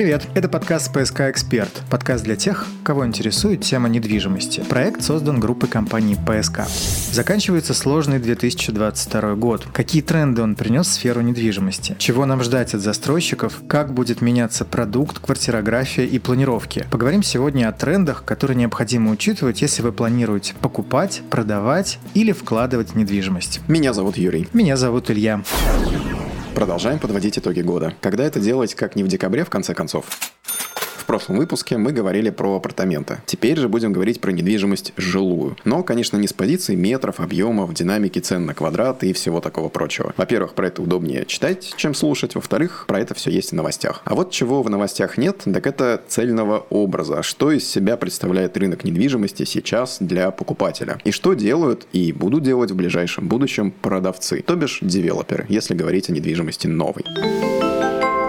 Привет, это подкаст «ПСК Эксперт», подкаст для тех, кого интересует тема недвижимости. Проект создан группой компаний «ПСК». Заканчивается сложный 2022 год. Какие тренды он принес в сферу недвижимости? Чего нам ждать от застройщиков? Как будет меняться продукт, квартирография и планировки? Поговорим сегодня о трендах, которые необходимо учитывать, если вы планируете покупать, продавать или вкладывать в недвижимость. Меня зовут Юрий. Меня зовут Илья. Продолжаем подводить итоги года. Когда это делать, как не в декабре, в конце концов? Прошлом выпуске мы говорили про апартаменты. Теперь же будем говорить про недвижимость жилую. Но, конечно, не с позиции метров, объемов, динамики цен на квадрат и всего такого прочего. Во-первых, про это удобнее читать, чем слушать. Во-вторых, про это все есть в новостях. А вот чего в новостях нет, так это цельного образа. Что из себя представляет рынок недвижимости сейчас для покупателя? И что делают и будут делать в ближайшем будущем продавцы, то бишь девелоперы, если говорить о недвижимости новой.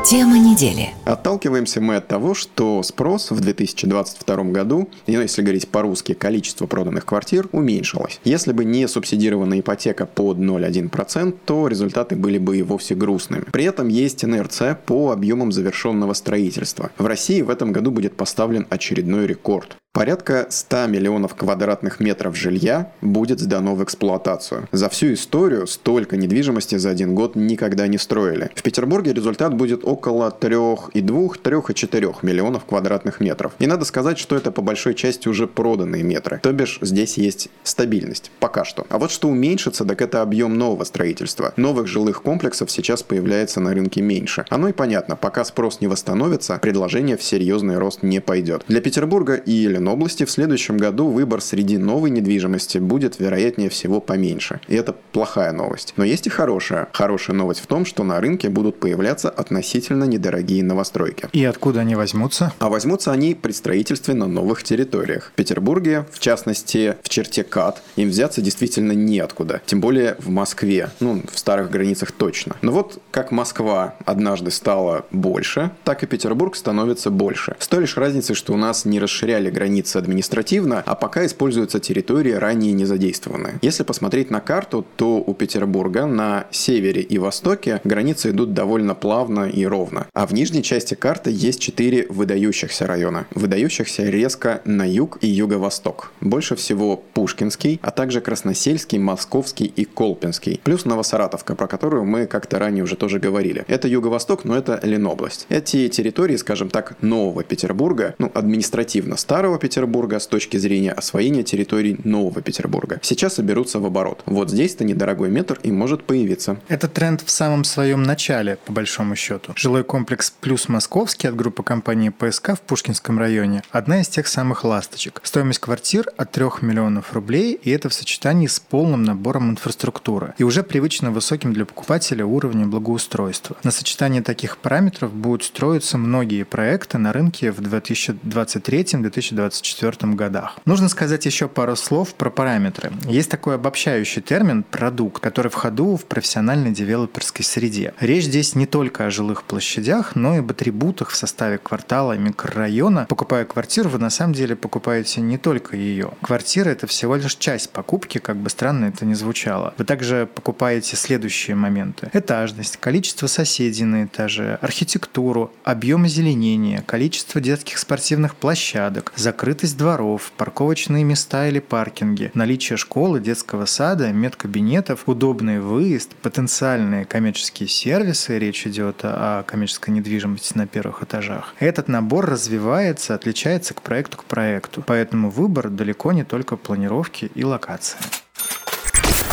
Тема недели. Отталкиваемся мы от того, что спрос в 2022 году, ну, если говорить по-русски, количество проданных квартир уменьшилось. Если бы не субсидированная ипотека под 0,1%, то результаты были бы и вовсе грустными. При этом есть инерция по объемам завершенного строительства. В России в этом году будет поставлен очередной рекорд. Порядка 100 миллионов квадратных метров жилья будет сдано в эксплуатацию. За всю историю столько недвижимости за один год никогда не строили. В Петербурге результат будет около 3,2-3,4 миллионов квадратных метров. И надо сказать, что это по большой части уже проданные метры. То бишь здесь есть стабильность. Пока что. А вот что уменьшится, так это объем нового строительства. Новых жилых комплексов сейчас появляется на рынке меньше. Оно и понятно. Пока спрос не восстановится, предложение в серьезный рост не пойдет. Для Петербурга и области в следующем году выбор среди новой недвижимости будет, вероятнее всего, поменьше. И это плохая новость. Но есть и хорошая. Хорошая новость в том, что на рынке будут появляться относительно недорогие новостройки. И откуда они возьмутся? А возьмутся они при строительстве на новых территориях. В Петербурге, в частности, в черте КАТ, им взяться действительно неоткуда. Тем более в Москве. Ну, в старых границах точно. Но вот как Москва однажды стала больше, так и Петербург становится больше. С той лишь разницей, что у нас не расширяли границы границы административно, а пока используются территории ранее не задействованные. Если посмотреть на карту, то у Петербурга на севере и востоке границы идут довольно плавно и ровно. А в нижней части карты есть четыре выдающихся района. Выдающихся резко на юг и юго-восток. Больше всего Пушкинский, а также Красносельский, Московский и Колпинский. Плюс Новосаратовка, про которую мы как-то ранее уже тоже говорили. Это юго-восток, но это Ленобласть. Эти территории, скажем так, нового Петербурга, ну, административно старого Петербурга с точки зрения освоения территорий Нового Петербурга. Сейчас соберутся в оборот. Вот здесь-то недорогой метр и может появиться. Это тренд в самом своем начале, по большому счету. Жилой комплекс «Плюс Московский» от группы компании ПСК в Пушкинском районе – одна из тех самых ласточек. Стоимость квартир от 3 миллионов рублей, и это в сочетании с полным набором инфраструктуры и уже привычно высоким для покупателя уровнем благоустройства. На сочетании таких параметров будут строиться многие проекты на рынке в 2023-2024 2024 годах. Нужно сказать еще пару слов про параметры. Есть такой обобщающий термин «продукт», который в ходу в профессиональной девелоперской среде. Речь здесь не только о жилых площадях, но и об атрибутах в составе квартала и микрорайона. Покупая квартиру, вы на самом деле покупаете не только ее. Квартира – это всего лишь часть покупки, как бы странно это ни звучало. Вы также покупаете следующие моменты. Этажность, количество соседей на этаже, архитектуру, объем озеленения, количество детских спортивных площадок, закрытие закрытость дворов, парковочные места или паркинги, наличие школы, детского сада, медкабинетов, удобный выезд, потенциальные коммерческие сервисы, речь идет о коммерческой недвижимости на первых этажах. Этот набор развивается, отличается к проекту к проекту, поэтому выбор далеко не только планировки и локации.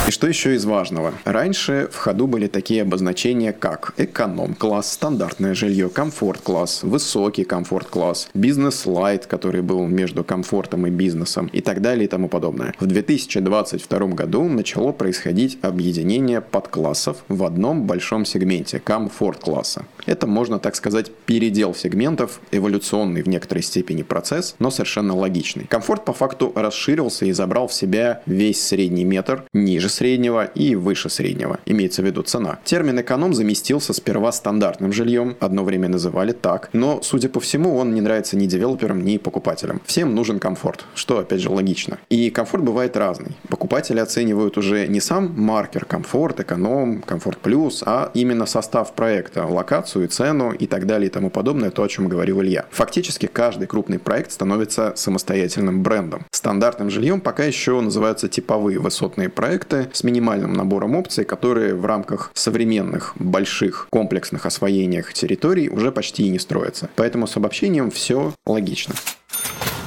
И что еще из важного? Раньше в ходу были такие обозначения, как эконом-класс, стандартное жилье, комфорт-класс, высокий комфорт-класс, бизнес-лайт, который был между комфортом и бизнесом и так далее и тому подобное. В 2022 году начало происходить объединение подклассов в одном большом сегменте – комфорт-класса. Это, можно так сказать, передел сегментов, эволюционный в некоторой степени процесс, но совершенно логичный. Комфорт по факту расширился и забрал в себя весь средний метр ниже среднего и выше среднего, имеется в виду цена. Термин «эконом» заместился сперва стандартным жильем, одно время называли так, но, судя по всему, он не нравится ни девелоперам, ни покупателям. Всем нужен комфорт, что, опять же, логично. И комфорт бывает разный. Покупатели оценивают уже не сам маркер комфорт, эконом, комфорт плюс, а именно состав проекта, локацию, цену и так далее и тому подобное, то, о чем говорил Илья. Фактически каждый крупный проект становится самостоятельным брендом. Стандартным жильем пока еще называются типовые высотные проекты с минимальным набором опций, которые в рамках современных больших комплексных освоениях территорий уже почти и не строятся. Поэтому с обобщением все логично.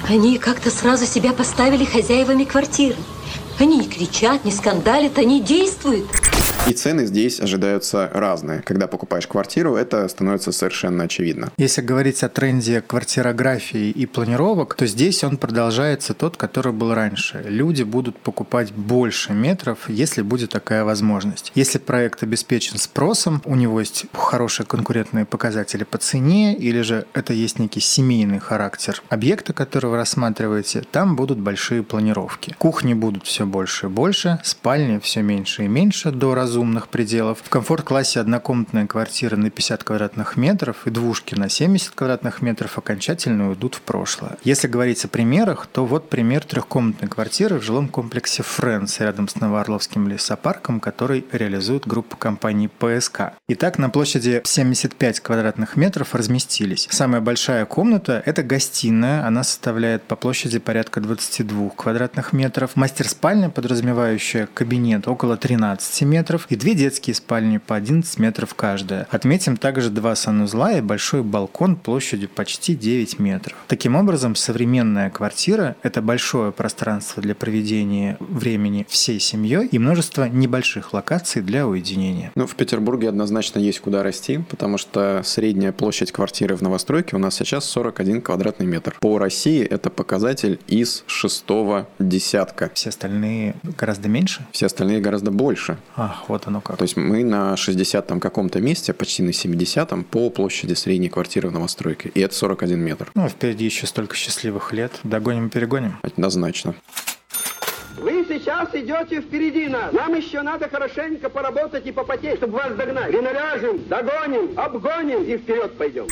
Они как-то сразу себя поставили хозяевами квартиры. Они не кричат, не скандалят, они действуют. И цены здесь ожидаются разные. Когда покупаешь квартиру, это становится совершенно очевидно. Если говорить о тренде квартирографии и планировок, то здесь он продолжается тот, который был раньше. Люди будут покупать больше метров, если будет такая возможность. Если проект обеспечен спросом, у него есть хорошие конкурентные показатели по цене, или же это есть некий семейный характер объекта, который вы рассматриваете, там будут большие планировки. Кухни будут все больше и больше, спальни все меньше и меньше до разумного разумных пределов. В комфорт-классе однокомнатная квартира на 50 квадратных метров и двушки на 70 квадратных метров окончательно уйдут в прошлое. Если говорить о примерах, то вот пример трехкомнатной квартиры в жилом комплексе Фрэнс рядом с Новоорловским лесопарком, который реализует группа компаний ПСК. Итак, на площади 75 квадратных метров разместились. Самая большая комната – это гостиная. Она составляет по площади порядка 22 квадратных метров. Мастер-спальня, подразумевающая кабинет, около 13 метров метров и две детские спальни по 11 метров каждая. Отметим также два санузла и большой балкон площадью почти 9 метров. Таким образом, современная квартира – это большое пространство для проведения времени всей семьей и множество небольших локаций для уединения. Ну, в Петербурге однозначно есть куда расти, потому что средняя площадь квартиры в новостройке у нас сейчас 41 квадратный метр. По России это показатель из шестого десятка. Все остальные гораздо меньше? Все остальные гораздо больше. Ах, вот оно как. То есть мы на 60 там каком-то месте, почти на 70 по площади средней квартиры в новостройке. И это 41 метр. Ну, впереди еще столько счастливых лет. Догоним и перегоним. Однозначно. Вы сейчас идете впереди нас. Нам еще надо хорошенько поработать и попотеть, чтобы вас догнать. Приналяжем, догоним, обгоним и вперед пойдем.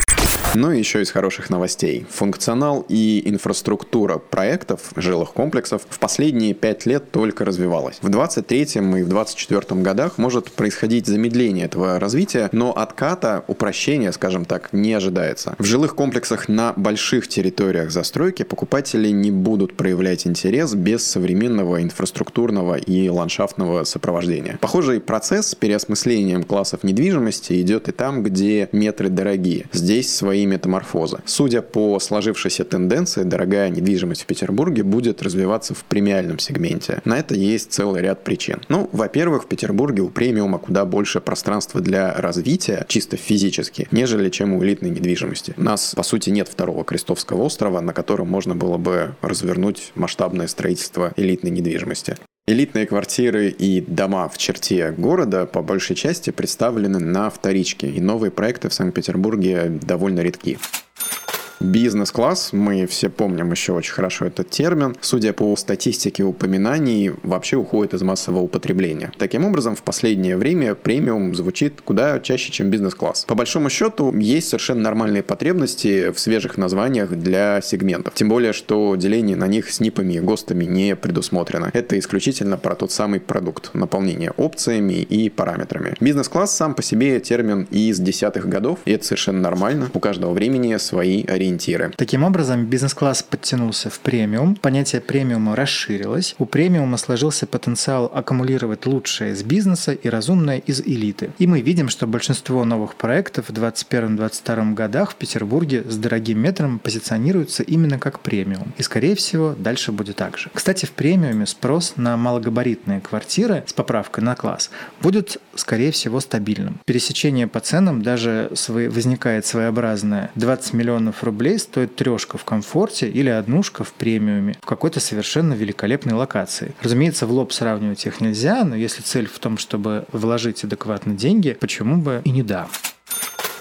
Ну и еще из хороших новостей. Функционал и инфраструктура проектов жилых комплексов в последние пять лет только развивалась. В 23 и в 24 годах может происходить замедление этого развития, но отката, упрощения, скажем так, не ожидается. В жилых комплексах на больших территориях застройки покупатели не будут проявлять интерес без современного инфраструктурного и ландшафтного сопровождения. Похожий процесс с переосмыслением классов недвижимости идет и там, где метры дорогие. Здесь свои метаморфозы. Судя по сложившейся тенденции, дорогая недвижимость в Петербурге будет развиваться в премиальном сегменте. На это есть целый ряд причин. Ну, во-первых, в Петербурге у премиума куда больше пространства для развития, чисто физически, нежели чем у элитной недвижимости. У нас, по сути, нет второго Крестовского острова, на котором можно было бы развернуть масштабное строительство элитной недвижимости. Элитные квартиры и дома в черте города по большей части представлены на вторичке, и новые проекты в Санкт-Петербурге довольно редки. Бизнес-класс, мы все помним еще очень хорошо этот термин, судя по статистике упоминаний, вообще уходит из массового употребления. Таким образом, в последнее время премиум звучит куда чаще, чем бизнес-класс. По большому счету, есть совершенно нормальные потребности в свежих названиях для сегментов. Тем более, что деление на них с НИПами и ГОСТами не предусмотрено. Это исключительно про тот самый продукт, наполнение опциями и параметрами. Бизнес-класс сам по себе термин из десятых годов, и это совершенно нормально. У каждого времени свои ориентиры ориентиры. Таким образом, бизнес-класс подтянулся в премиум, понятие премиума расширилось, у премиума сложился потенциал аккумулировать лучшее из бизнеса и разумное из элиты. И мы видим, что большинство новых проектов в 2021-2022 годах в Петербурге с дорогим метром позиционируются именно как премиум. И, скорее всего, дальше будет так же. Кстати, в премиуме спрос на малогабаритные квартиры с поправкой на класс будет, скорее всего, стабильным. Пересечение по ценам даже возникает своеобразное 20 миллионов рублей рублей стоит трешка в комфорте или однушка в премиуме в какой-то совершенно великолепной локации. Разумеется, в лоб сравнивать их нельзя, но если цель в том, чтобы вложить адекватно деньги, почему бы и не да.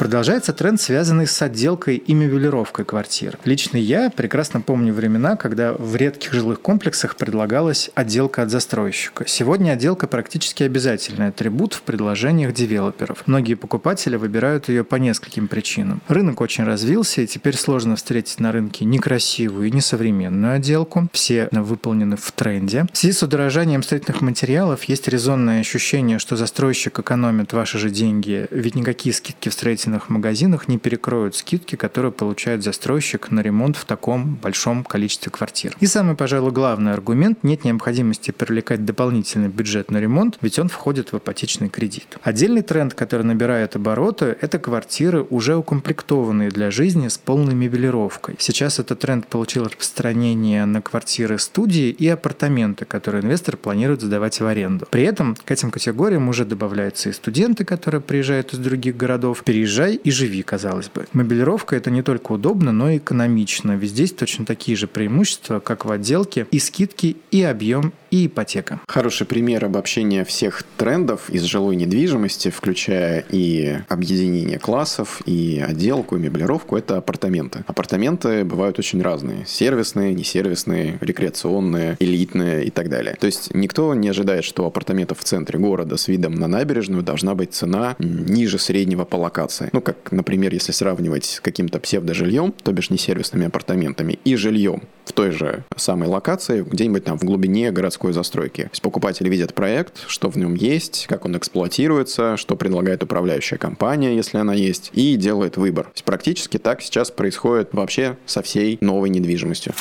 Продолжается тренд, связанный с отделкой и мебелировкой квартир. Лично я прекрасно помню времена, когда в редких жилых комплексах предлагалась отделка от застройщика. Сегодня отделка практически обязательный атрибут в предложениях девелоперов. Многие покупатели выбирают ее по нескольким причинам. Рынок очень развился, и теперь сложно встретить на рынке некрасивую и несовременную отделку. Все выполнены в тренде. В связи с удорожанием строительных материалов есть резонное ощущение, что застройщик экономит ваши же деньги, ведь никакие скидки в строительных магазинах не перекроют скидки, которые получает застройщик на ремонт в таком большом количестве квартир. И самый, пожалуй, главный аргумент – нет необходимости привлекать дополнительный бюджет на ремонт, ведь он входит в ипотечный кредит. Отдельный тренд, который набирает обороты, это квартиры, уже укомплектованные для жизни с полной мебелировкой. Сейчас этот тренд получил распространение на квартиры студии и апартаменты, которые инвестор планирует сдавать в аренду. При этом к этим категориям уже добавляются и студенты, которые приезжают из других городов. Переезжай и живи, казалось бы. Мебелировка – это не только удобно, но и экономично. Ведь здесь точно такие же преимущества, как в отделке, и скидки, и объем, и ипотека. Хороший пример обобщения всех трендов из жилой недвижимости, включая и объединение классов, и отделку, и меблировку, это апартаменты. Апартаменты бывают очень разные. Сервисные, несервисные, рекреационные, элитные и так далее. То есть никто не ожидает, что апартаментов в центре города с видом на набережную должна быть цена ниже среднего по локации. Ну, как, например, если сравнивать с каким-то псевдожильем, то бишь несервисными апартаментами, и жильем в той же самой локации, где-нибудь там в глубине городской застройки. То есть покупатели видят проект, что в нем есть, как он эксплуатируется, что предлагает управляющая компания, если она есть, и делает выбор. То есть практически так сейчас происходит вообще со всей новой недвижимостью.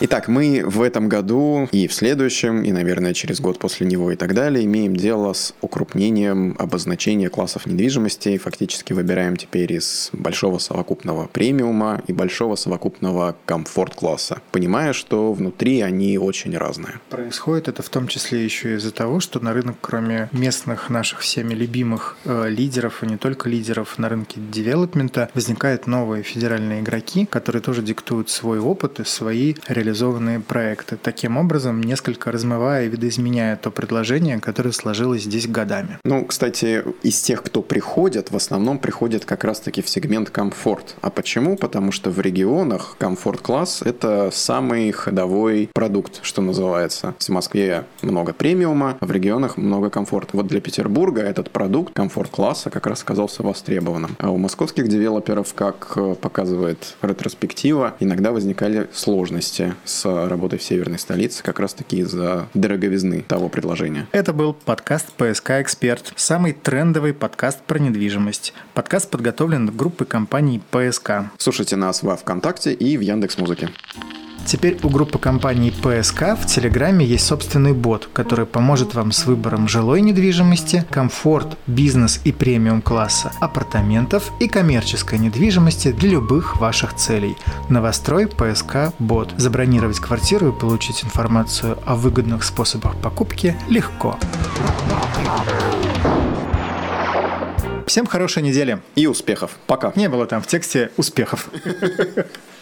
Итак, мы в этом году и в следующем, и, наверное, через год после него и так далее, имеем дело с укрупнением обозначения классов недвижимости. Фактически выбираем теперь из большого совокупного премиума и большого совокупного комфорт-класса, понимая, что внутри они очень разные. Происходит это в том числе еще из-за того, что на рынок, кроме местных наших всеми любимых э, лидеров, и не только лидеров на рынке девелопмента, возникают новые федеральные игроки, которые тоже диктуют свой опыт и свои реализации реализованные проекты, таким образом несколько размывая и видоизменяя то предложение, которое сложилось здесь годами. Ну, кстати, из тех, кто приходит, в основном приходят как раз-таки в сегмент комфорт. А почему? Потому что в регионах комфорт-класс – это самый ходовой продукт, что называется. В Москве много премиума, в регионах много комфорта. Вот для Петербурга этот продукт комфорт-класса как раз оказался востребованным. А у московских девелоперов, как показывает ретроспектива, иногда возникали сложности с работой в северной столице как раз-таки из-за дороговизны того предложения. Это был подкаст «ПСК Эксперт», самый трендовый подкаст про недвижимость. Подкаст подготовлен группой компаний «ПСК». Слушайте нас во ВКонтакте и в Яндекс.Музыке. Теперь у группы компаний ПСК в Телеграме есть собственный бот, который поможет вам с выбором жилой недвижимости, комфорт, бизнес и премиум класса, апартаментов и коммерческой недвижимости для любых ваших целей. Новострой ПСК Бот. Забронировать квартиру и получить информацию о выгодных способах покупки легко. Всем хорошей недели. И успехов. Пока. Не было там в тексте успехов.